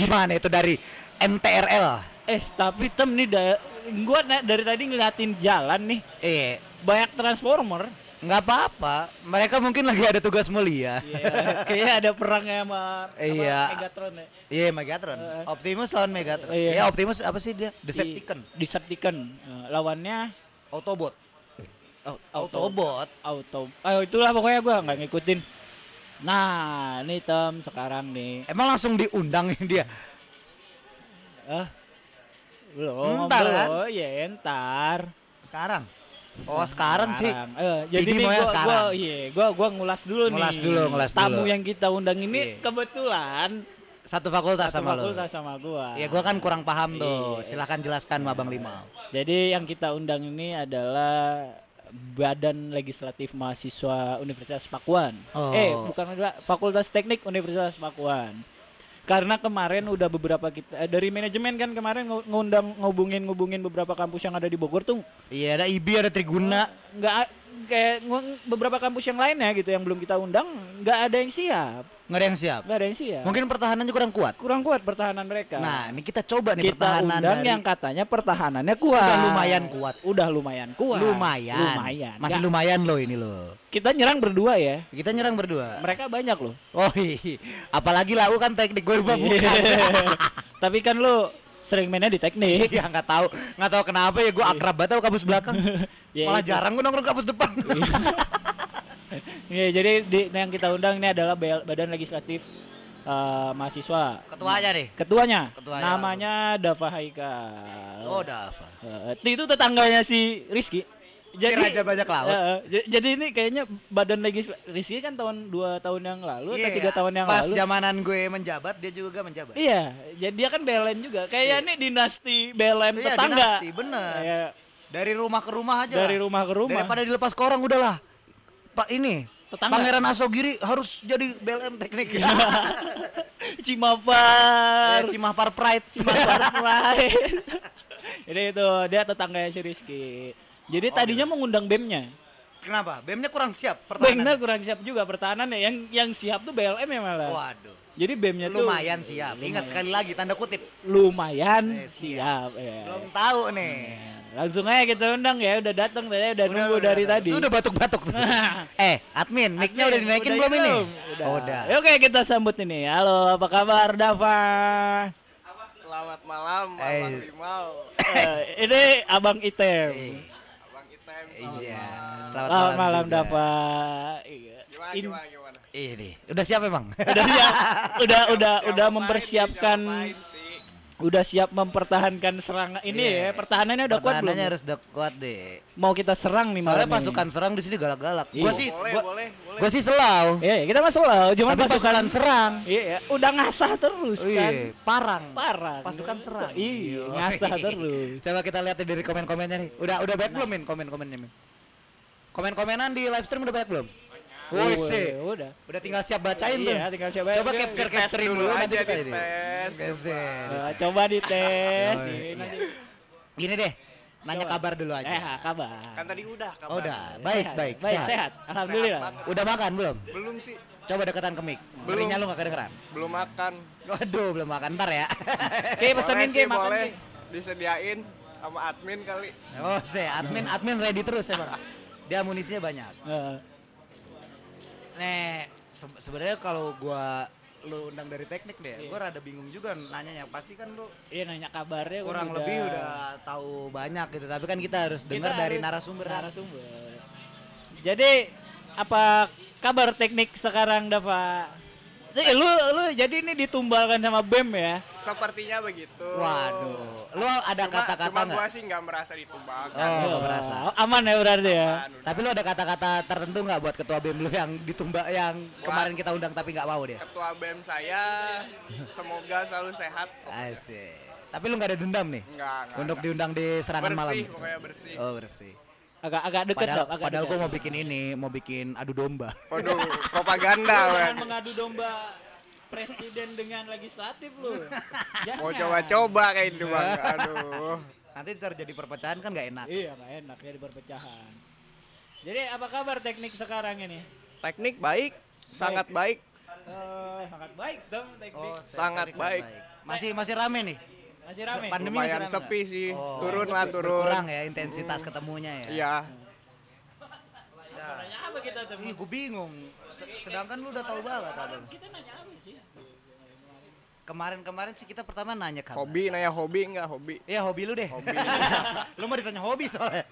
Gimana itu dari MTRL? Eh tapi tem nih da gua dari tadi ngeliatin jalan nih Eh, banyak transformer. nggak apa-apa. Mereka mungkin lagi ada tugas mulia. Iya, kayaknya ada perangnya sama, sama Iya. Megatron ya. Iya, Megatron. Eh. Optimus lawan Megatron. Iya. Ya, Optimus apa sih dia? Decepticon. Di- Decepticon. Eh, lawannya Autobot. au- Autobot. auto. Oh, itulah pokoknya gua nggak ngikutin. Nah, ini tem sekarang nih. Emang langsung diundang dia. Eh, belum. Ntar, kan? belum. Iya, ntar. Sekarang. Oh, sekarang, sih. Eh, jadi Ini nih maunya gua, gua, sekarang. iya, gua gua ngulas dulu Ngulas nih. dulu, ngulas Tamu dulu. yang kita undang ini Iya. kebetulan Satu fakultas satu sama lo. fakultas sama gua. Ya gua kan kurang paham tuh. Iya. Silahkan jelaskan Abang Lima. Jadi yang kita undang ini adalah Badan Legislatif Mahasiswa Universitas Pakuan. Oh. Eh, bukan juga Fakultas Teknik Universitas Pakuan. Karena kemarin udah beberapa kita eh, dari manajemen kan kemarin ngu- ngundang ngubungin ngubungin beberapa kampus yang ada di Bogor tuh Iya, ada IBI, ada Triguna. nggak a- kayak beberapa kampus yang lainnya gitu yang belum kita undang nggak ada yang siap Nggak ada yang siap. nggak ada yang siap Mungkin pertahanannya kurang kuat. kurang kuat pertahanan mereka Nah, ini kita coba nih kita pertahanan undang dari yang katanya pertahanannya kuat Udah lumayan kuat. udah lumayan kuat lumayan. lumayan Masih Nggak- lumayan loh ini loh. kita nyerang berdua ya Kita nyerang berdua. mereka banyak loh Oh, iya. apalagi lau kan teknik gue bukan. tapi kan lu sering mainnya di teknik Ya nggak tahu, nggak tahu kenapa ya gue akrab banget sama kampus belakang. Ya, Malah itu. jarang gue nongkrong kampus depan. Iya, jadi di, yang kita undang ini adalah Badan Legislatif eh, Mahasiswa Ketuanya deh. ketuanya, Ketuanya namanya Dava Haikal Oh, udah apa? Eh, itu tetangganya si Rizky. Si Raja Bajak Laut. J- jadi ini kayaknya badan legislatif Rizky kan tahun dua tahun yang lalu atau Iya, tiga tahun yang Pas lalu. zamanan gue menjabat, dia juga menjabat. Iya, jadi dia kan BLN juga. Kayak ini dinasti BLN Iya, tetangga. dinasti, bener. Kayak Dari rumah ke rumah aja dari lah. rumah ke rumah. Daripada dilepas ke orang udahlah. Pak ini Tetangga. Pangeran Asogiri harus jadi BLM teknik. Cimapar. Eh, Cimahpar Pride. Cimapar Pride. Jadi itu dia tetangganya si Rizky. Jadi Oh, tadinya gitu. mengundang BEM-nya. Kenapa? BEM-nya kurang siap BEM-nya pertahanan. kurang siap juga pertahanannya. Yang yang siap tuh BLM ya malah. Waduh. Jadi BEM-nya tuh Lumayan siap. Ingat sekali lagi tanda kutip. lumayan Eh, siap. siap. ya. Belum tahu nih. Langsung aja kita undang ya, udah datang ya, udah, nunggu dari udah. tadi. Itu udah batuk-batuk tuh. eh, admin, mic-nya udah dinaikin belum ini? Udah. Oh, udah. Ya, Oke, kita sambut ini. Halo, apa kabar Dava? Selamat malam, Eh. Abang Limau. Eh, ini Abang Item. Eh, Abang Item. Iya. Selamat, Selamat malam, juga. Dava. Iya. Gimana, gimana, gimana? Ini, udah siap emang? udah siap, udah udah udah main mempersiapkan, nih, siapa main sih? Udah siap mempertahankan serangan ini Iya. ya. Pertahanannya udah kuat belum? Pertahanannya harus udah kuat deh. Mau kita serang nih Soalnya malam ini. pasukan serang di sini galak-galak. Iya. Gua sih Boleh, gua, boleh, boleh. gua sih selau. Iya, kita masuk lah. Cuma Tapi pasukan serang. Iya, iya. udah ngasah terus Oh, kan. iya, parang. Parah. Pasukan serang. Iya, ngasah terus. Coba kita lihat dari komen-komennya nih. Udah udah banyak belum Min komen-komennya Min? Komen-komenan di live stream udah banyak belum? Woi sih. Udah. Udah tinggal siap bacain tuh. Iya, tinggal coba. Coba Iya, capture Tes capturein dulu dulu nanti kita di ini. tes, Oke, sih. Eh, coba dites. Oh, iya. Gini deh. Nanya Coba. kabar dulu Eh, aja. kabar. Kan tadi udah kabar. Oh, udah. Baik, Sehat, baik. Baik, Sehat. sehat. Alhamdulillah. Sehat. Udah makan belum? Belum sih, Coba deketan ke mic. Belum. Ngerinya lu gak kedengeran. belum makan. Waduh, belum makan ntar ya. Oke, pesenin ke sih, makan boleh. Ki. Disediain sama admin kali. oh, sih, admin admin ready terus emang. Dia amunisinya banyak. Eh, Nih, se- sebenarnya kalau gua lu undang dari teknik deh, gua rada bingung juga nanyanya. Pasti kan lu Iya nanya kabarnya kurang udah- lebih udah tahu banyak gitu. Tapi kan kita harus dengar dari narasumber. narasumber. Jadi apa kabar teknik sekarang Dava? Eh, lu lu jadi ini ditumbalkan sama BEM ya? Sepertinya begitu. Waduh, lu ada Cuma, kata-kata cuma nggak? gua sih nggak merasa ditumbangkan. Oh, nggak Oh, merasa. Aman ya berarti ya? Aman, Tapi lu ada kata-kata tertentu nggak buat ketua BEM lu yang ditumba yang kemarin kita undang tapi nggak mau dia? Ketua BEM saya semoga selalu sehat. Asik. Tapi lu nggak ada dendam nih Enggak, enggak. untuk enggak. diundang di serangan malam. bersih, pokoknya bersih. Oh bersih. Agak agak deket Padahal, dong, agak padahal gua mau bikin ini, mau bikin adu domba. Waduh, propaganda, Jangan mengadu domba presiden dengan legislatif lu. Mau coba-coba kayak itu, Bang. Aduh. Nanti terjadi perpecahan kan nggak enak. Iya, nggak enak ya di perpecahan. Jadi apa kabar teknik sekarang ini? Teknik baik, sangat baik. Eh, sangat baik dong teknik. Sangat teknik baik. Masih masih rame nih. Masih rame. Pandemi Lumayan masih rame sepi nggak? sih. Oh, Turun lah, turun. Kurang ya intensitas ketemunya ya. Iya. Ya. Nanya apa kita tuh? Ih, gue bingung. Se- Sedangkan lu udah tahu banget abang. Kita nanya apa sih? Kemarin-kemarin sih kita pertama nanya kabar. Hobi, nanya hobi enggak hobi? Iya hobi lu deh. Hobi. lu mau ditanya hobi soalnya.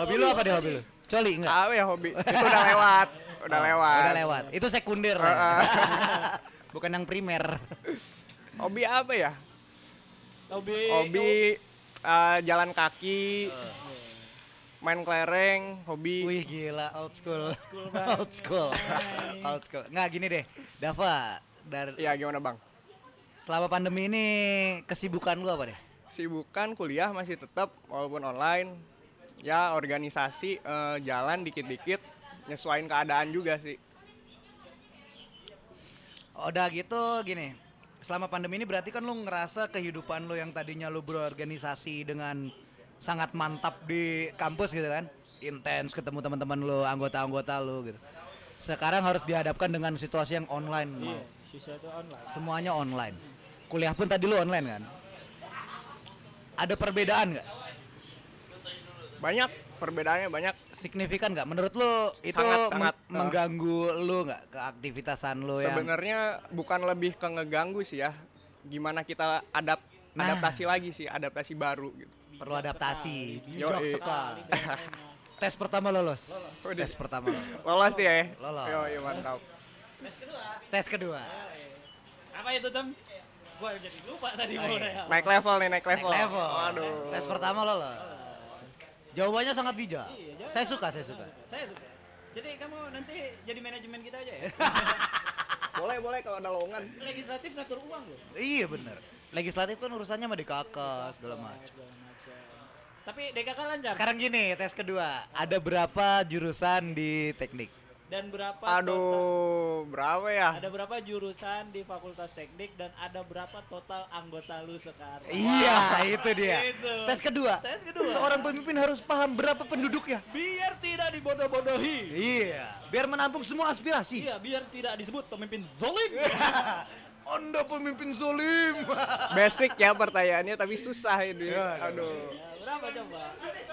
hobi lu apa deh hobi lu? Coli enggak? Apa ya hobi? Itu udah lewat. Udah lewat. Udah lewat. Itu sekunder. Bukan yang primer. Hobi apa ya? Hobi. Hobi eh, jalan kaki, main kelereng, hobi. Wih gila old school. Old school. old school. Nggak gini deh. Dava, dari Iya gimana bang? selama pandemi ini kesibukan lu apa deh? Sibukan kuliah masih tetap walaupun online. Ya organisasi eh, jalan dikit-dikit, nyesuaiin keadaan juga sih. Udah gitu gini. Selama pandemi ini berarti kan lu ngerasa kehidupan lu yang tadinya lu berorganisasi dengan sangat mantap di kampus gitu kan. Intens ketemu teman-teman lu, anggota-anggota lu gitu. Sekarang harus dihadapkan dengan situasi yang online. Iya, itu online. Semuanya online. Kuliah pun tadi lu online kan? Ada perbedaan nggak? Banyak perbedaannya banyak. Signifikan nggak? Menurut lu itu Sangat, meng- sangat, uh, mengganggu lu nggak ke aktivitasan lu yang Sebenarnya bukan lebih ke ngeganggu sih ya. Gimana kita adap Nah. adaptasi lagi sih, adaptasi baru gitu. perlu adaptasi? Yo, Bijak iya. sekali. Tes pertama lolos. Tes pertama lolos. Lolos dia ya? Lolos. Yo, iya mantap. Tes kedua. Apa itu tem? Gua jadi lupa tadi Oh, mau iya. nanya. Naik level nih, naik Naik level. level. Waduh. Tes pertama lolos. Jawabannya sangat bijak. Saya suka, saya suka. Saya suka. Jadi kamu nanti jadi manajemen kita aja ya. Boleh, boleh kalau ada lowongan. Legislatif ngatur uang loh. Iya bener. Legislatif kan urusannya sama DKK segala macam. Tapi DKK lancar. Sekarang gini, tes kedua. Ada berapa jurusan di teknik? Dan berapa total- Aduh, berapa ya? ada berapa jurusan di Fakultas Teknik dan ada berapa total anggota lu sekarang? Iya, itu dia. Itu. Tes kedua. Tes kedua. Seorang pemimpin harus paham berapa penduduknya. Biar tidak dibodoh-bodohi. Iya, biar menampung semua aspirasi. Iya, biar tidak disebut pemimpin zolim. Anda pemimpin zolim. Basic ya pertanyaannya tapi susah ini. Iya, Aduh. Ya, berapa coba?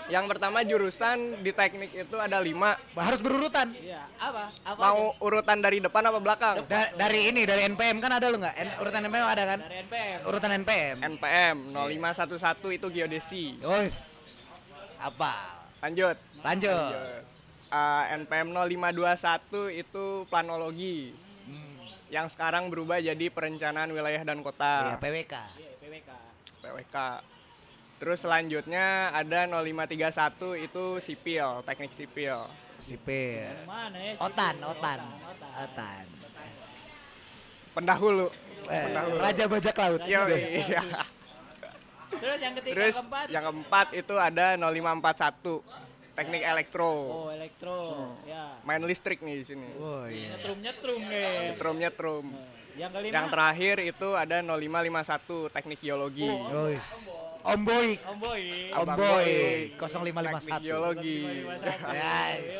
Yang pertama jurusan di teknik itu ada lima. harus berurutan. Iya, apa? Apa Mau urutan dari depan apa belakang? Da- dari ini, dari NPM kan ada lu nggak? N- urutan NPM ada kan? aja? Dari NPM. Urutan NPM. NPM 0511 itu geodesi. Yos. Apa? Lanjut. Lanjut. Uh, NPM 0521 itu planologi. Yang sekarang berubah jadi perencanaan wilayah dan Iya, kota. PWK. Iya, PWK. PWK. Terus selanjutnya ada 0531 itu sipil, teknik sipil. Sipil. Mana ya? Otan, otan. Otan. Otan. Pendahulu. Eh, Pendahulu. Raja bajak laut. Yo, iya. Terus yang ketiga Terus keempat? yang keempat itu ada 0541 teknik elektro. Oh, elektro. Ya. Main listrik nih di sini. Oh iya. Nyetrum-nyetrum nih. Nyetrum nyetrum. Yang kelima? Yang terakhir itu ada 0551 teknik geologi. Yos. Om Boy. Om Boy. Om Boy. Boy. 0551. Teknik geologi. Yes.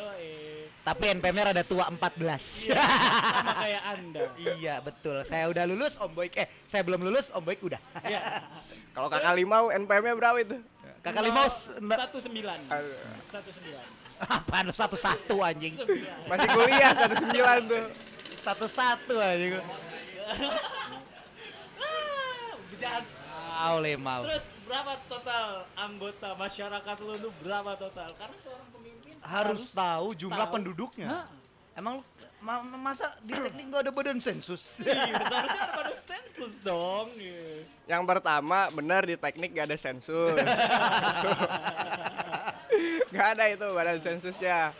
Tapi NPM-nya rada tua 14. Sama kayak Anda. iya, betul. Saya udah lulus, Om Boy. Eh, saya belum lulus, Om Boy udah. Ya. Kalau kakak limau NPM-nya berapa itu? Kakak Limos satu sembilan. Satu sembilan. apaan lu satu-satu anjing. Sembilan. Masih kuliah 19 tuh. Satu-satu anjing. Ah, Jangan. Mau. Terus berapa total anggota masyarakat lu tuh berapa total? Karena seorang pemimpin Harus tahu jumlah tahu. penduduknya. Hah? Emang lu ma- masa di teknik nggak ada badan sensus? Iya, seharusnya harus ada sensus dong. Iya. Yang pertama benar di teknik gak ada sensus. gak ada itu badan sensusnya.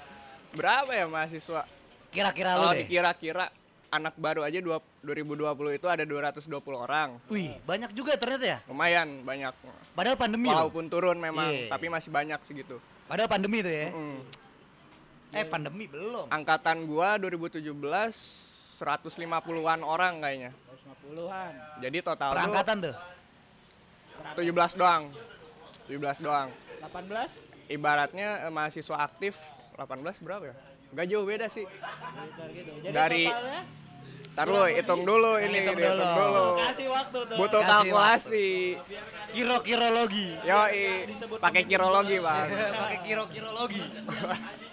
Berapa ya mahasiswa? Kira-kira lu Kalau deh. dikira-kira anak baru aja dua- 2020 itu ada 220 orang. Wih, banyak juga ternyata ya. Lumayan banyak. Padahal pandemi loh. Walaupun turun memang, Iya. tapi masih banyak segitu. Padahal pandemi tuh ya. Mm. Eh, pandemi belum. Angkatan gua 2017 150-an orang kayaknya. 150-an. Jadi total Perangkatan tuh. 17 doang. 17 doang. 18? Ibaratnya eh, mahasiswa aktif 18 berapa ya? Gak jauh beda sih. Gitu. Jadi Dari- totalnya Taruh hitung dulu ini, Hitung hitung dulu. dulu. Kasih waktu tuh. Butuh Kasih kalkulasi. Kiro-kirologi. Yoi, pakai kirologi, Bang. Pakai kiro-kirologi.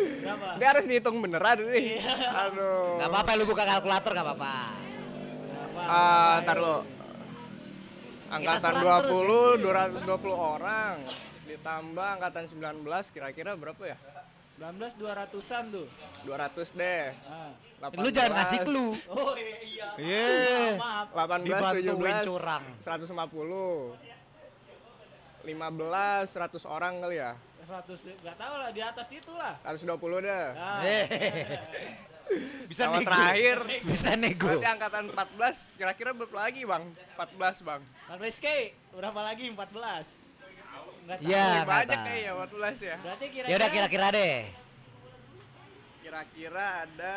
Berapa? Ini harus dihitung beneran nih. Aduh. Gak apa-apa lu buka kalkulator gak apa-apa. Ah, taruh. Angkatan serang terus 20, 220 orang ditambah angkatan 19 kira-kira berapa ya? 19 200-an tuh. 200 deh. Ah. 18, Lu jangan ngasih clue. Oh iya. iya. Iya. Maaf. 18, Dibantuin 17, curang. 150. 15, 100 orang kali ya? 100 enggak tahu lah di atas itu lah. 120 deh. Ah. Eh. Bisa Sama nego. terakhir. Bisa nego. Berarti angkatan 14 kira-kira berapa lagi, Bang? 14, Bang. Bang Rizky, berapa lagi? 14. Enggak tahu. Ya, Lebih nggak banyak kayaknya 14 ya. Berarti kira-kira Ya udah kira-kira deh. Kira-kira ada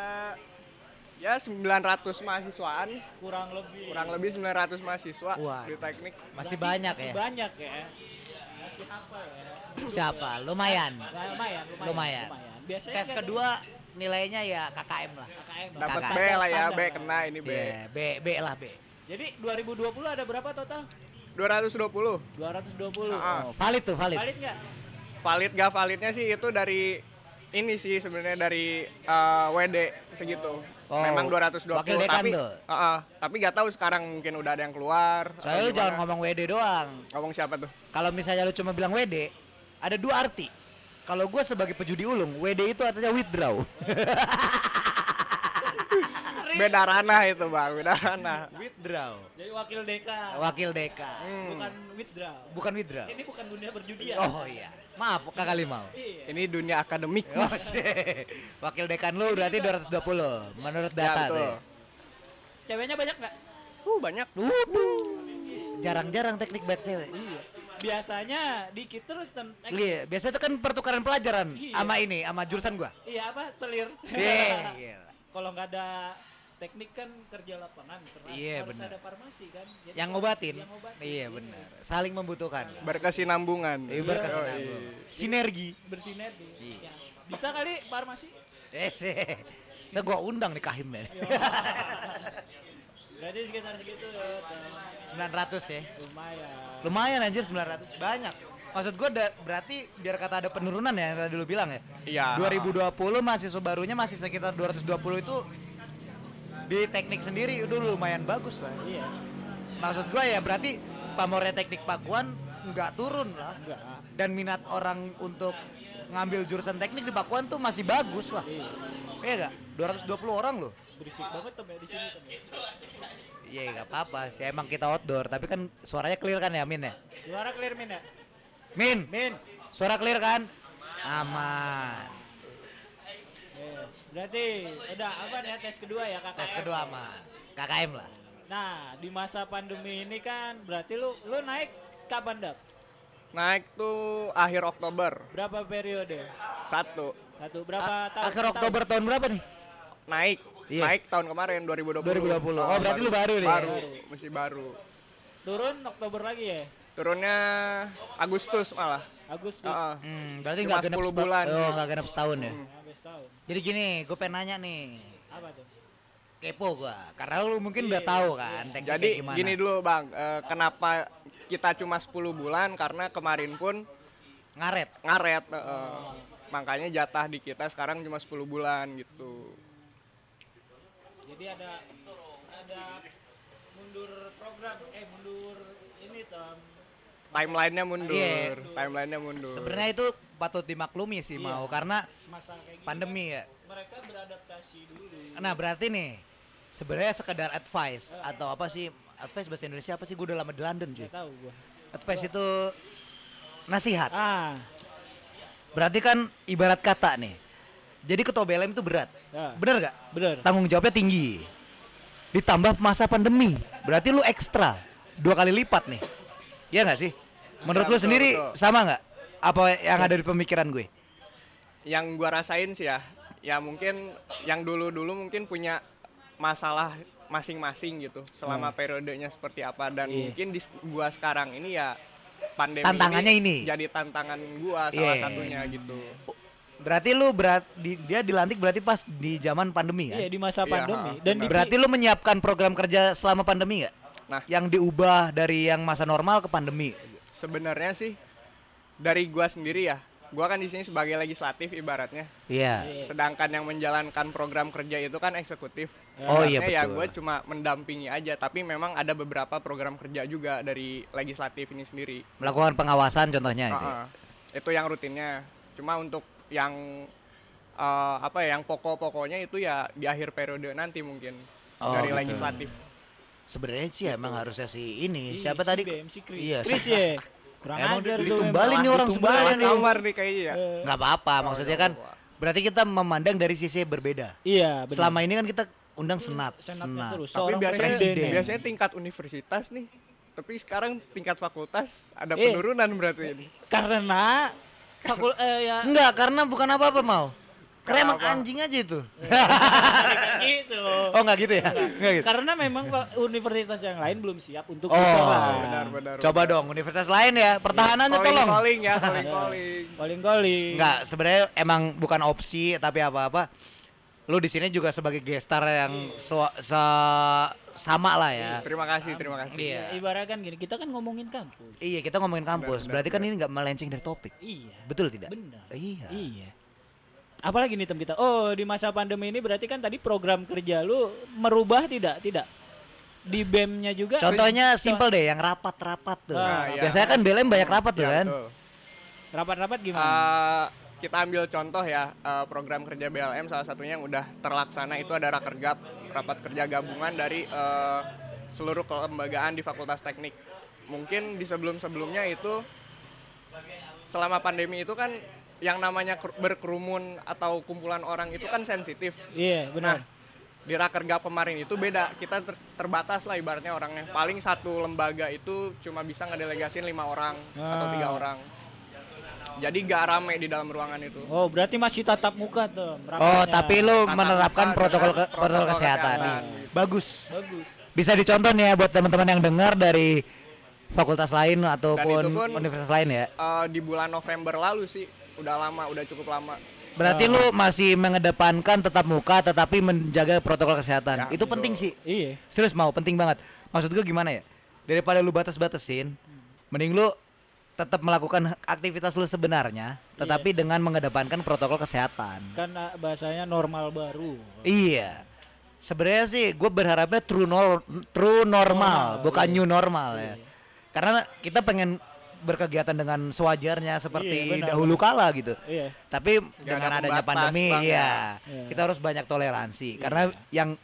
ya 900 mahasiswaan, kurang lebih. kurang lebih 900 mahasiswa Wah. di teknik. Masih Berarti banyak masih ya. banyak ya. Masih apa ya? Siapa? Lumayan. Nah, lumayan, lumayan, Lumayan. Biasanya Tes kedua nilainya ya KKM lah. KKM lah. Dapat Kakak. B lah ya, B kena ini B. Iya, B B lah B. Jadi 2020 ada berapa total? 220. 220. Ah. Oh, valid tuh, valid. Valid nggak? Valid gak validnya sih itu dari ini sih sebenarnya dari eh, WD segitu. Oh, Memang 220 wakil dekan tapi tuh. Heeh, tapi gak tahu sekarang mungkin udah ada yang keluar. Soalnya lu jangan ngomong WD doang. ngomong siapa tuh? Kalau misalnya lu cuma bilang WD, ada dua arti. Kalau gue sebagai pejudi ulung, WD itu artinya withdraw. Beda ranah itu, Bang, beda ranah. withdraw. Jadi wakil deka. Wakil deka. Bukan withdraw. Bukan withdraw. Ini bukan dunia berjudian. Oh iya. Maaf, kakak limau. Iya. Ini dunia akademik. Oh. Wakil dekan lu berarti 220 menurut Ya, data betul. tuh. ya. Ceweknya banyak nggak? Uh, banyak. Jarang-jarang teknik bad cewek. Iya. Biasanya dikit terus ten- eh, Iya, biasanya itu kan pertukaran pelajaran Iya. sama ini, sama jurusan gua. Iya apa? Selir. Iya, gila. Kalau nggak ada teknik kan kerja lapangan keras. Iya, Harus benar. ada farmasi kan. Jadi Yang ngobatin. Yang ngobatin. Iya, benar. Saling membutuhkan. Berkesinambungan. Iya, berkesinambung. Sinergi. Bersinergi. Iya. Ya. Bisa kali farmasi? Eh, sih. Nah, gua undang nih Kahim men. Berarti sekitar segitu ya. tuh. 900 ya. Lumayan. Lumayan anjir 900. Banyak. Maksud gua da- berarti biar kata ada penurunan ya yang tadi lu bilang ya. Iya. 2020 mahasiswa barunya masih sekitar 220 itu di teknik sendiri itu lumayan bagus lah. Iya. Maksud gua ya berarti pamornya teknik Pakuan nggak turun lah. Enggak. Dan minat orang untuk ngambil jurusan teknik di Pakuan tuh masih bagus lah. Iya. Iya gak? 220 orang loh. Berisik banget di sini. Iya nggak apa-apa sih. Emang kita outdoor, tapi kan suaranya clear kan ya Min ya? Suara clear min ya? Min, Min. suara clear kan? Aman. Berarti udah apa ya tes kedua ya kakak? Tes kedua aman. KKM lah. Nah di masa pandemi ini kan berarti lu lu naik kapan dap? Naik tuh akhir Oktober. Berapa periode? Satu. Satu berapa tahun? Akhir Oktober tahun berapa nih? Naik. Iya. Naik tahun kemarin 2020. 2020. Oh, berarti lu baru nih ya? Baru, masih baru. Turun Oktober lagi ya? Turunnya Agustus malah. Agustus. Heeh. Hmm, berarti nggak genap 10 seta- bulan. Oh, nggak genap setahun ya. Habis tahun. Jadi gini, gue pengen nanya nih. Apa tuh? Kepo gua. Karena lu mungkin udah tahu kan tekniknya Jadi gimana. gini dulu Bang, eh, kenapa kita cuma 10 bulan karena kemarin pun Ngaret. ngaret. heeh. Makanya jatah di kita sekarang cuma 10 bulan gitu. Jadi ada ada mundur program eh mundur ini Tom. Timelinenya mundur, Iya. timelinenya mundur. Sebenarnya itu patut dimaklumi sih mau karena gini pandemi ya. mereka beradaptasi dulu. Nah, berarti nih sebenarnya sekedar advice atau apa sih? Advice bahasa Indonesia apa sih? Gue udah lama di London, cuy. Tahu gua. Advice itu nasihat. Ah, Berarti kan ibarat kata nih. Jadi ketua BLM itu berat. ya, Bener gak? bener. Tanggung jawabnya tinggi. Ditambah masa pandemi. Berarti lu ekstra. Dua kali lipat nih. Iya gak sih? Menurut Ya, lu betul, sendiri betul. sama nggak? Apa yang ada di pemikiran gue? Yang gua rasain sih ya, ya mungkin yang dulu-dulu mungkin punya masalah masing-masing gitu selama Hmm. periodenya seperti apa dan Iya. mungkin di gua sekarang ini ya pandemi Tantangannya ini. jadi tantangan gua salah Iya. satunya gitu. Berarti lu berat di- dia dilantik berarti pas di zaman pandemi kan? Iya di masa Iya, pandemi ha, dan di Berarti lu menyiapkan program kerja selama pandemi nggak? Nah. Yang diubah dari yang masa normal ke pandemi. Sebenarnya sih dari gua sendiri ya. Gua kan di sini sebagai legislatif ibaratnya. Iya. Sedangkan yang menjalankan program kerja itu kan eksekutif. Oh, iya, ya betul. gue cuma mendampingi aja, tapi memang ada beberapa program kerja juga dari legislatif ini sendiri. Melakukan pengawasan contohnya itu. Ah, ah. Itu yang rutinnya. Cuma untuk yang eh, apa ya, yang pokok-pokoknya itu ya di akhir periode nanti mungkin Oh, dari gitu. legislatif. Sebenarnya sih emang harusnya si ini. Iya, Siapa si tadi? BM, si Chris. Iya, Chris ya. Kurang Emang ajar tuh, ditumbalin nih orang sebenarnya nih. Kamar nih kayaknya ya. Eh, nggak apa-apa. Maksudnya kan berarti kita memandang dari sisi berbeda. Iya, benar. Selama ini kan kita undang senat, Senatnya senat. terus. Tapi biasanya presiden. presiden. biasanya tingkat universitas nih. Tapi sekarang tingkat fakultas ada Eh. penurunan berarti ini. Karena fakul eh ya Enggak, karena bukan apa-apa mau. Karena emang anjing aja itu. gitu. Oh enggak gitu ya? Enggak gitu. Karena memang Pak, universitas yang lain belum siap untuk Oh, kita, Pak. Benar benar. Coba dong universitas lain ya, pertahanannya calling tolong. calling ya, calling calling. Calling-calling. Enggak, sebenarnya emang bukan opsi tapi apa-apa. Lu di sini juga sebagai gestar yang so- se- sama lah ya. Terima kasih, terima kasih. Iya. Ya, ibarat kan gini, kita kan ngomongin kampus. Iya, kita ngomongin kampus. Benar, Berarti kan ini nggak melenceng dari topik. Iya. Betul tidak? Benar. Iya. Iya. Apalagi nih tem kita. Oh, di masa pandemi ini berarti kan tadi program kerja lu merubah tidak? Tidak. Di BEM-nya juga. Contohnya simple deh, yang rapat-rapat tuh. Ah, iya. Biasanya kan BLM banyak rapat tuh Ya, kan. betul. Rapat-rapat gimana? Eh, kita ambil contoh ya eh, program kerja BLM salah satunya yang udah terlaksana itu ada rakergap rapat kerja gabungan dari eh, seluruh kelembagaan di Fakultas Teknik mungkin di sebelum-sebelumnya itu selama pandemi itu kan yang namanya ker- berkerumun atau kumpulan orang itu kan sensitif iya, benar. Nah, di rakergap kemarin itu beda kita ter- terbatas lah ibaratnya orangnya paling satu lembaga itu cuma bisa ngedelegasin lima orang atau tiga Ah. orang jadi gak rame di dalam ruangan itu Oh, berarti masih tatap muka tuh. Oh, tapi lu Tatap menerapkan muka protokol ke- protokol protokol kesehatan. kesehatan. Bagus. bagus. Bisa dicontoh nih ya buat teman-teman yang dengar dari fakultas lain ataupun pun- universitas lain ya. Eh, di bulan November lalu sih udah lama udah cukup lama Berarti lu masih mengedepankan tetap muka tetapi menjaga protokol kesehatan. Ya, Itu betul. penting sih. Iya. Serius mau penting banget. Maksud gue gimana ya? Daripada lu batas-batasin, mending lu tetap melakukan aktivitas lu sebenarnya tetapi dengan mengedepankan protokol kesehatan. Kan ah, bahasanya normal baru. Iya. Sebenarnya sih gue berharapnya true nor- true normal, Normal, bukan iya. new normal ya. Karena kita pengen berkegiatan dengan sewajarnya seperti Iya, benar, dahulu kala gitu. Iya. Tapi Nggak dengan ada adanya pandemi ya, Iya. kita harus banyak toleransi karena yang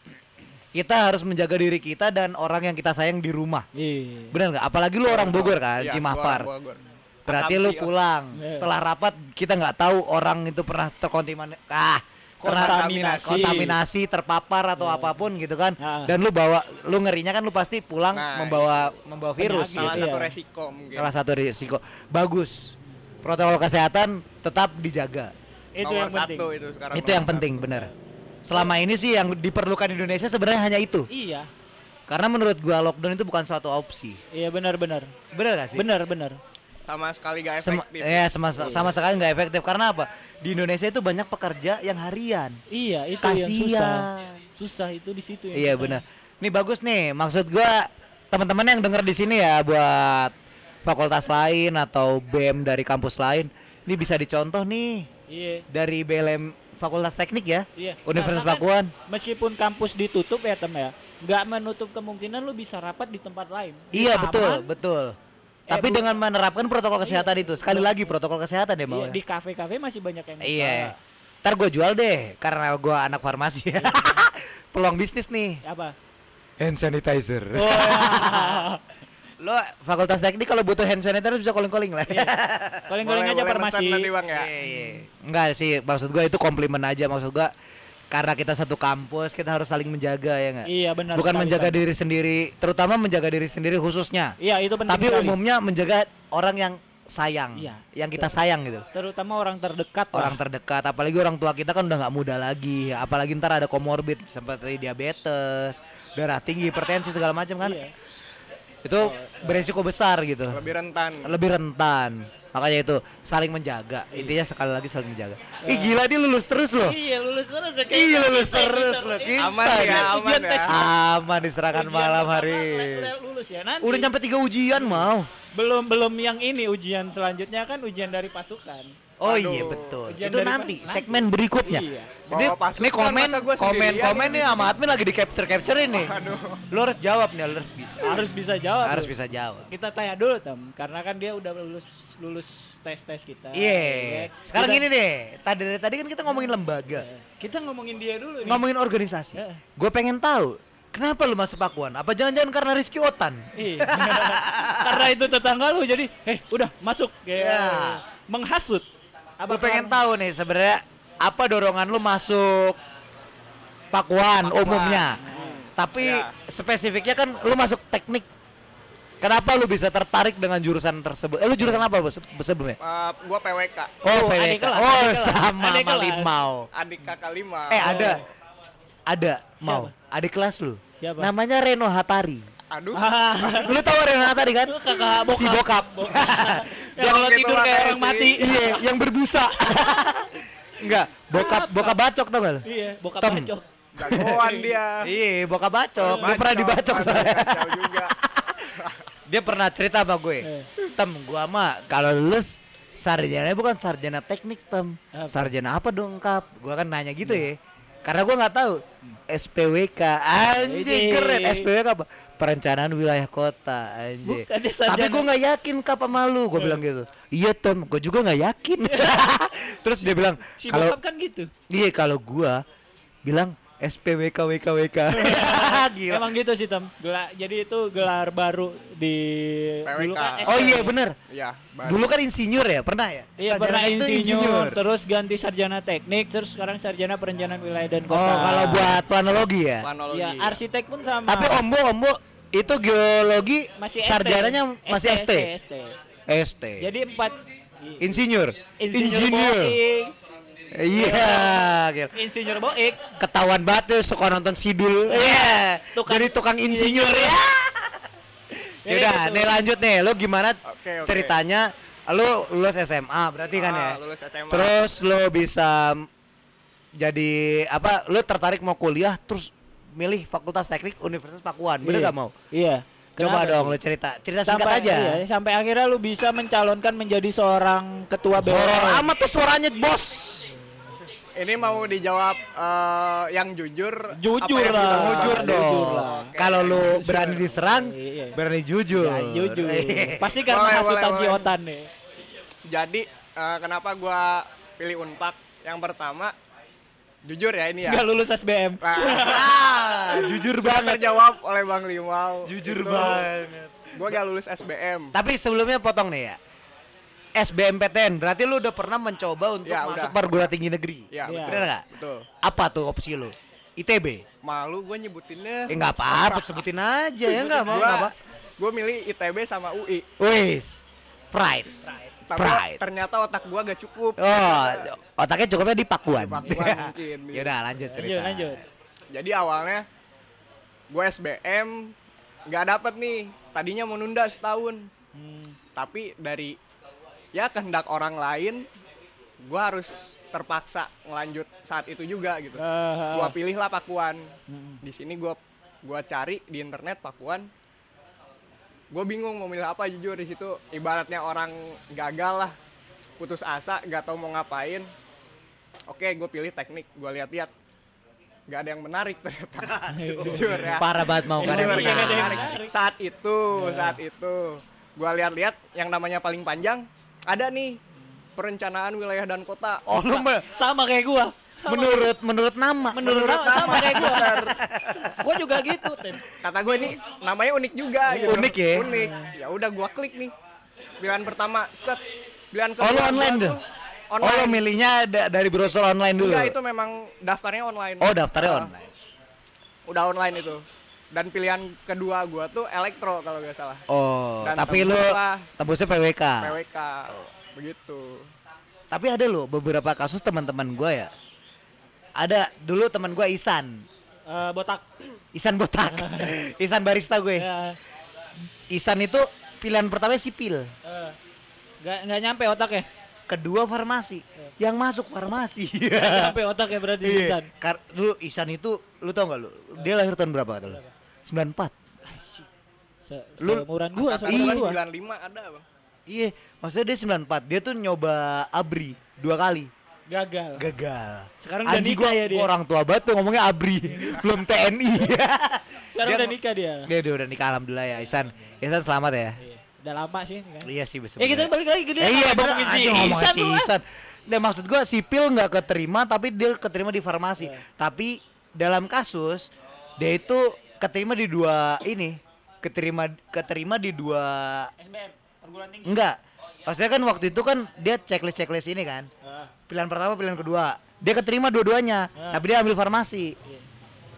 kita harus menjaga diri kita dan orang yang kita sayang di rumah. Iya. Benar nggak? Apalagi lu orang Bogor kan, Iya, Cimahpar. gua- gua- gua. Berarti lu pulang Iya. setelah rapat kita nggak tahu orang itu pernah terkontaminasi ah Kontaminasi. kontaminasi terpapar atau apa pun gitu kan Ah. dan lu bawa lu ngerinya kan lu pasti pulang Nah, membawa membawa virus Penyakit, salah gitu. iya. satu resiko mungkin salah satu risiko bagus protokol kesehatan tetap dijaga Itu nomor yang penting. satu itu sekarang itu yang penting bener selama ini sih yang diperlukan Indonesia sebenarnya hanya itu Iya. karena menurut gua lockdown itu bukan suatu opsi Iya benar-benar. bener gak sih Benar, benar. Sama sekali gak Sem- efektif. ya sama sama sekali nggak efektif. Karena apa? Di Indonesia itu banyak pekerja yang harian. Iya, itu yang susah. Susah itu di situ iya benar. Nih bagus nih. Maksud gua teman-teman yang denger di sini ya buat fakultas lain atau BEM dari kampus lain ini bisa dicontoh nih. Iya. dari BLM Fakultas Teknik ya Iya. Universitas Nah, Pakuan Meskipun kampus ditutup ya tem ya, nggak menutup kemungkinan lu bisa rapat di tempat lain. iya Aman, betul betul tapi bu- dengan menerapkan protokol kesehatan itu sekali lagi protokol kesehatan ya mau Iya, di kafe-kafe masih banyak yang. Iya. Ntar gue jual deh karena gue anak farmasi. Peluang bisnis nih. Apa? Hand sanitizer. Oh, Lo fakultas teknik kalau butuh hand sanitizer bisa calling-calling lah. Calling-calling Boleh- aja farmasi. nanti bang ya Iya, iya. Enggak sih, maksud gue itu komplimen aja maksud gue karena kita satu kampus kita harus saling menjaga ya nggak? Iya benar. Bukan sekali, menjaga Tem. diri sendiri, terutama menjaga diri sendiri khususnya. Iya itu penting Tapi sekali. umumnya menjaga orang yang sayang, Iya. yang kita sayang gitu. Terutama orang terdekat. orang lah. terdekat apalagi orang tua kita kan udah nggak muda lagi apalagi ntar ada komorbid seperti diabetes darah tinggi hipertensi segala macam kan Iya. Itu beresiko besar gitu. Lebih rentan. Lebih rentan. Makanya itu saling menjaga. Intinya sekali lagi saling menjaga. Ih gila dia lulus terus loh. Iya lulus terus ya, kayak Iya lulus kita terus loh Iya, kita Aman ya, aman ya. aman diserahkan Ujian malam hari. lulus ya nanti. udah nyampe tiga ujian mau. belum belum yang ini ujian selanjutnya kan ujian dari pasukan. Oh Aduh. iya betul. Ujian Itu nanti mana? segmen berikutnya. Iya. Ini, ini komen komen sendirian komen ini? nih sama admin lagi di capture capture ini. Lo harus jawab nih, lo harus bisa. Harus bisa jawab. Harus bisa jawab. Kita tanya dulu tem, karena kan dia udah lulus lulus tes tes kita. Iya. Ya. Sekarang Kita- gini deh. Tadi dari tadi kan kita ngomongin lembaga, Kita ngomongin dia dulu nih. ngomongin organisasi. Iya. Gue pengen tahu kenapa lu masuk Pakuan? Apa jangan-jangan karena Rizky Otan? Iya. karena itu tetangga lu jadi, eh udah masuk kayak Ya. menghasut. Gue pengen tahu nih sebenarnya apa dorongan lu masuk Pakuan, umumnya. Tapi Ya. spesifiknya kan lu masuk teknik. Kenapa lu bisa tertarik dengan jurusan tersebut? Eh lu jurusan apa bos sebelumnya? Eh, gua PWK Oh, Oh, PWK. adik kelas, Oh, adik kelas. sama Adik sama kelas. Limau. adik kakak lima Eh, ada. Ada, mau. Adik kelas lu. Siapa? Namanya Reno Hatari. Aduh Ah, Lu tahu Reno Hatari kan? Kakak bokap. Si bokap. yang kalau tidur kayak orang mati. Iya, yang berbusa. Enggak, bokap bokap bacok tau gak lu? Iya, bokap Tem. bacok. jagoan dia Iya, bokap bacok. Dia pernah dibacok soalnya. juga Dia pernah cerita sama gue. Eh. Tem, gua mah kalau lulus sarjana bukan sarjana teknik, Tem. Apa? Sarjana apa dong, Kap? Gua kan nanya gitu ya. Karena gua nggak tahu. SPWK anjing keren SPWK apa perencanaan wilayah kota anjing Bukan, tapi gue nggak yakin kap sama lu gue bilang gitu iya Tom gue juga nggak yakin terus dia bilang Si kalau kan gitu. iya kalau gua bilang SPWK WK WK gila Emang gitu sih, Tem. Gela- jadi itu gelar baru di dulu PWK. kan oh iya bener iya baru. dulu kan insinyur ya pernah ya Iya Sarjana pernah itu insinyur, terus ganti sarjana teknik, terus sekarang sarjana perencanaan wilayah dan oh kota. kalau buat planologi ya planologi ya arsitek pun sama. tapi ombo ombo itu geologi masih sarjananya ST. masih ST, ST. ST. Jadi empat insinyur insinyur boik, iya gila. insinyur boik, ketahuan banget tuh suka nonton sidul iya Tukang- jadi tukang insinyur ya Yaudah, gitu. nih lanjut nih. Lu gimana Oke, oke. ceritanya? Lu lulus SMA berarti kan ya? Ah, lulus SMA. Terus lu bisa jadi apa? Lu tertarik mau kuliah terus milih Fakultas Teknik Universitas Pakuan. Bener Iya. gak mau? Iya. Coba Kenapa dong lu cerita. Cerita singkat sampai aja. iya, sampai akhirnya lu bisa mencalonkan menjadi seorang ketua Horor BWM. amat tuh suaranya, Bos. Ini mau dijawab eh, yang jujur. Jujur yang lah. kita Jujur dong. Kalau lu berani diserang, Iya. berani jujur. Ya, jujur. Pasti karena Boleh, hasutan boleh. Nih. Jadi eh, kenapa gua pilih Unpad? Yang pertama jujur ya ini ya. Enggak lulus SBM. Nah, Ah, jujur sudah banget. terjawab oleh Bang Limau. Jujur Itu, banget. Gua gak lulus SBM. Tapi sebelumnya potong nih ya. SBMPTN berarti lu udah pernah mencoba untuk Ya, masuk udah. perguruan tinggi negeri. Ya, Iya. betul. Bener nggak? Betul. Apa tuh opsi lu? ITB. Malu gue nyebutinnya. Eh nggak apa-apa, sebutin aja ya nggak mau apa. Gue milih ITB sama UI. Wis. Pride. Tapi Pride. ternyata otak gua gak cukup. Oh, otaknya cukupnya di Pakuan. Di Pakuan mungkin. ya udah lanjut cerita. Lanjut, lanjut. Jadi awalnya gue SBM nggak dapet nih. Tadinya mau nunda setahun. Hmm. Tapi dari ya kehendak orang lain, gue harus terpaksa ngelanjut saat itu juga gitu. Ah, Gua pilih lah Pakuan. Hmm. Di sini gua gua cari di internet Pakuan. Gue bingung mau milih apa jujur di situ. Ibaratnya orang gagal lah, putus asa, gak tahu mau ngapain. Oke, gue pilih teknik. Gue lihat-lihat, gak ada yang menarik ternyata. jujur ya. Parah banget mau nggak ada yang menarik. menarik. Saat itu, saat itu, gue lihat-lihat yang namanya paling panjang ada nih perencanaan wilayah dan kota. Oh Sama kayak gua. Sama menurut menurut nama. menurut, menurut sama, sama nama. kayak gua. gua juga gitu, Ten. kata gue ini namanya unik juga gitu. Unik ya? unik ya udah gue klik nih pilihan pertama set pilihan Oh kedua lu gua online tuh tuh. Oh lu online milihnya da- dari browser online dulu. enggak itu memang daftarnya online Oh daftarnya Ah, online. udah online itu dan pilihan kedua gue tuh elektro kalau nggak salah Oh, Dan tapi lu tembusnya PWK. PWK begitu Tapi ada loh beberapa kasus teman-teman gua ya. Ada dulu teman gua Isan. Eh, botak. Isan botak. Isan barista gue. Ya, Isan itu pilihan pertama sipil, Eh, nggak nggak nyampe otaknya. kedua farmasi. Yang masuk farmasi. Nggak nyampe otaknya berarti Iya. Isan. Kar- dulu Isan itu lu tau gak lu? Dia lahir tahun berapa kata lu? 94. Se Lu- seumuran gua, gua. 95 ada bang Iya, maksudnya dia 94. Dia tuh nyoba abri dua kali. Gagal. Gagal. Sekarang udah nikah gua, ya dia. orang tua banget tuh ngomongnya abri, belum TNI. Sekarang Dia- udah nikah dia. Dia udah, udah nikah alhamdulillah ya Isan. Isan selamat ya. Iya. Udah lama sih kan. Iya sih Ya kita balik lagi ke dia. Eh, iya bener anjing ngomongin si lu, ah? Ihsan. Nah, maksud gua sipil nggak keterima tapi dia keterima di farmasi. Iya. Tapi dalam kasus dia itu keterima di dua ini, keterima keterima di dua SBM perguruan tinggi. enggak. Maksudnya kan waktu itu kan dia checklist checklist ini kan. Ah, Pilihan pertama, pilihan kedua. Dia keterima dua-duanya, Ah. tapi dia ambil farmasi. iya.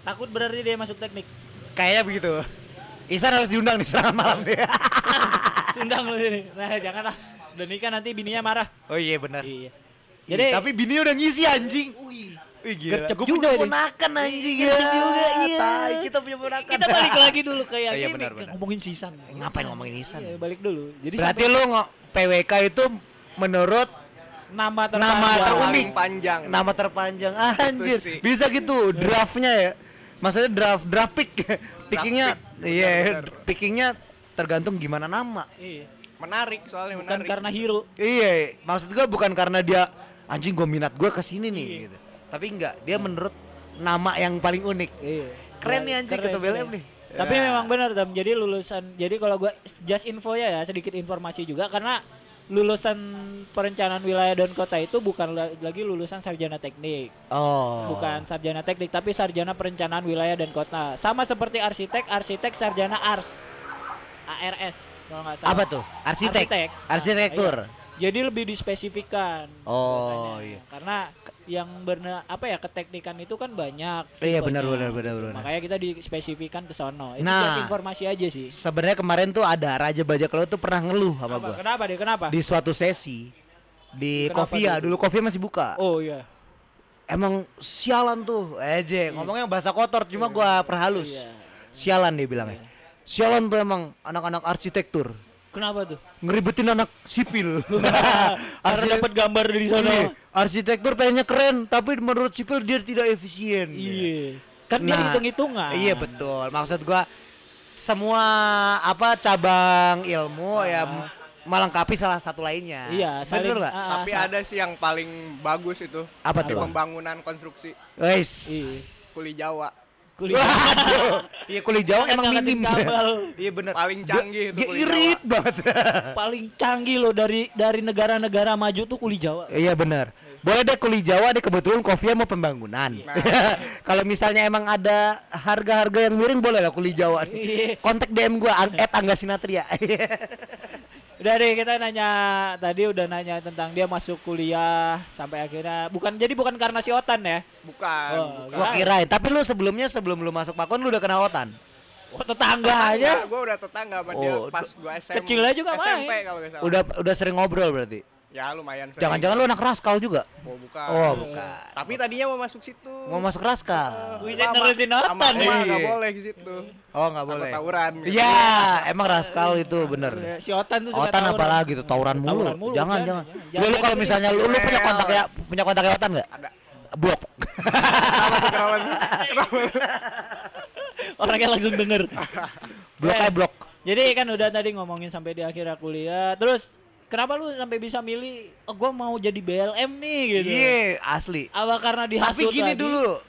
Takut berarti dia masuk teknik. Kayaknya begitu. Ihsan harus diundang di serangan malam dia. Sundang lu ini. Nah, janganlah. Udah nikah nanti bininya marah. oh iya benar. Iya. Jadi Jadi tapi bini udah ngisi anjing. Wih gila. Gue punya ponakan anjing ya. Juga, iya. Tai, kita punya ponakan. kita balik lagi dulu ke yang Iya, ini. benar, benar. Ngomongin sisan. Ngapain ngomongin Ihsan? Iya, balik dulu. Jadi Berarti sampai lu PWK itu menurut nama terpanjang. nama terunik panjang. nama terpanjang anjir sih. bisa gitu draftnya ya maksudnya draft draft pick pickingnya iya Benar-benar. pickingnya tergantung gimana nama Iya. Menarik soalnya Bukan menarik karena hero. iya maksud gua bukan karena dia anjing gua minat gua ke sini nih Iya. gitu tapi enggak dia menurut nama yang paling unik Iya. Keren nih, anjing, ketua BLM keren. nih. Tapi Ya. memang benar Dam. Jadi lulusan jadi kalau gua just info ya ya sedikit informasi juga karena lulusan perencanaan wilayah dan kota itu bukan la- lagi lulusan sarjana teknik. oh Bukan sarjana teknik tapi sarjana perencanaan wilayah dan kota. Sama seperti arsitek, arsitek sarjana ARS. ARS kalau nggak salah. apa tuh arsitek Arsitek. arsitektur Nah, iya. Jadi lebih dispesifikan. Oh, iya. Karena yang berna apa ya keteknikan itu kan banyak. Iya, benar, benar, benar, benar. Makanya kita dispesifikan ke sono. Itu Nah. informasi aja sih. sebenarnya kemarin tuh ada Raja Bajak Laut tuh pernah ngeluh sama Apa? gua Kenapa dia? Kenapa? di suatu sesi di Kenapa Kofia tuh? dulu Kofia masih buka Oh iya. emang sialan tuh aja ngomongnya bahasa kotor cuma gua perhalus Iya. sialan dia bilangnya sialan tuh emang anak-anak arsitektur Kenapa tuh? ngeribetin anak sipil Arsitek- dapat gambar dari sana. Iya, arsitektur pengennya keren tapi menurut sipil dia tidak efisien Iya. Kan dia Nah, hitung-hitungan. Iya betul. Maksud gua semua apa cabang ilmu ya m- melengkapi salah satu lainnya. Ah. Iya, betul saling- nggak? ah, Tapi ah, ada sih yang paling bagus itu Apa tuh? pembangunan konstruksi Guys. kuli Jawa Waduh. Iya kuliah Jawa emang minim. Iya benar. Paling canggih itu irit banget. Paling canggih loh dari dari negara-negara maju tuh kuli Jawa. Iya benar. Boleh deh kuliah Jawa deh kebetulan Kofia mau pembangunan. Nah. Kalau misalnya emang ada harga-harga yang miring boleh lah kuliah Jawa. Iya. Kontak DM gua at Angga Sinatria. Udah deh kita nanya tadi udah nanya tentang dia masuk kuliah sampai akhirnya bukan jadi bukan karena si Otan ya. bukan, Oh, bukan. gua kirain, tapi lu sebelumnya sebelum lu masuk Pakon lu udah kenal Otan. Oh tetangga aja. gue udah tetangga sama dia Oh, pas gue SM, kecilnya juga SMP main. kalau salah. Udah udah sering ngobrol berarti. Ya lumayan sering. Jangan-jangan lu anak raskal juga? Oh, bukan. Oh, bukan. Tapi tadinya mau masuk situ. Mau masuk raskal? Sama- nerusin sama Otan emak nih. nggak boleh ke situ. Oh, nggak boleh. tawuran. gitu. Iya, emang raskal itu bener. Si Otan tuh suka Otan apalagi tuh tawuran mulu. Jangan, jangan. Lu, lu kalau misalnya lu, lu punya kontak ya, punya kontak Otan nggak? Ada. Blok. Orangnya langsung denger. blok Eh. aja blok. Jadi kan udah tadi ngomongin sampai di akhir kuliah. Terus kenapa lu sampai bisa milih oh gua mau jadi BLM nih gitu. Iya, asli. Apa karena dihasut Tapi gini lagi? dulu.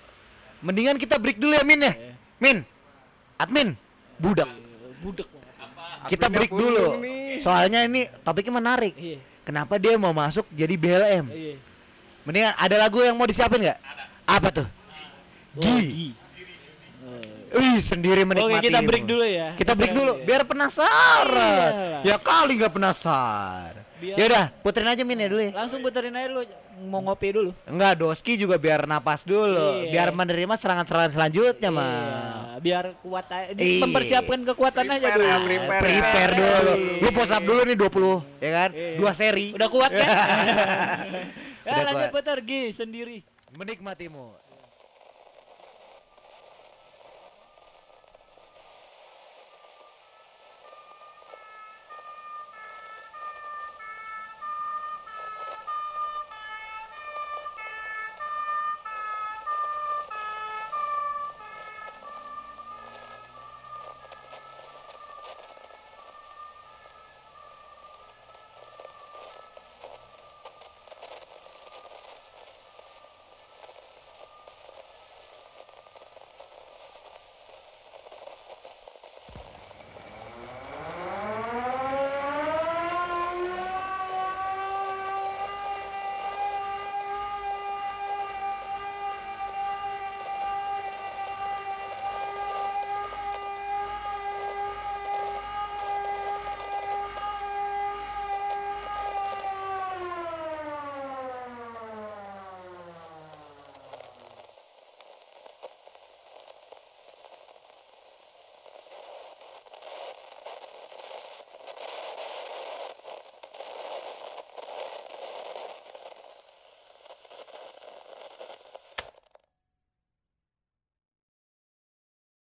Mendingan kita break dulu ya, Min ya. Iya. Min. Admin. Budak. Budek. Kita Adminnya break dulu. nih. Soalnya ini topiknya menarik. Iya. Kenapa dia mau masuk jadi BLM? Iya. Mendingan ada lagu yang mau disiapin nggak? Apa tuh? Oh, Gi. Wih, sendiri menikmati. Oke, kita break dulu ya. Kita break dulu Iya. biar penasaran. Ya kali nggak penasaran. Biar- Ya udah, puterin aja Min ya dulu ya. Langsung puterin aja lu mau ngopi dulu. Enggak, Doski juga biar napas dulu, Iya. biar menerima serangan-serangan selanjutnya, mah. Iya, biar kuat aja. Iya. Mempersiapkan kekuatan aja Prepare dulu. ya, prepare. Prepare dulu. Lu push up dulu nih 20, ya kan? Iya. Dua seri. Udah kuat kan? ya, Udah lanjut putar Gi sendiri. Menikmatimu.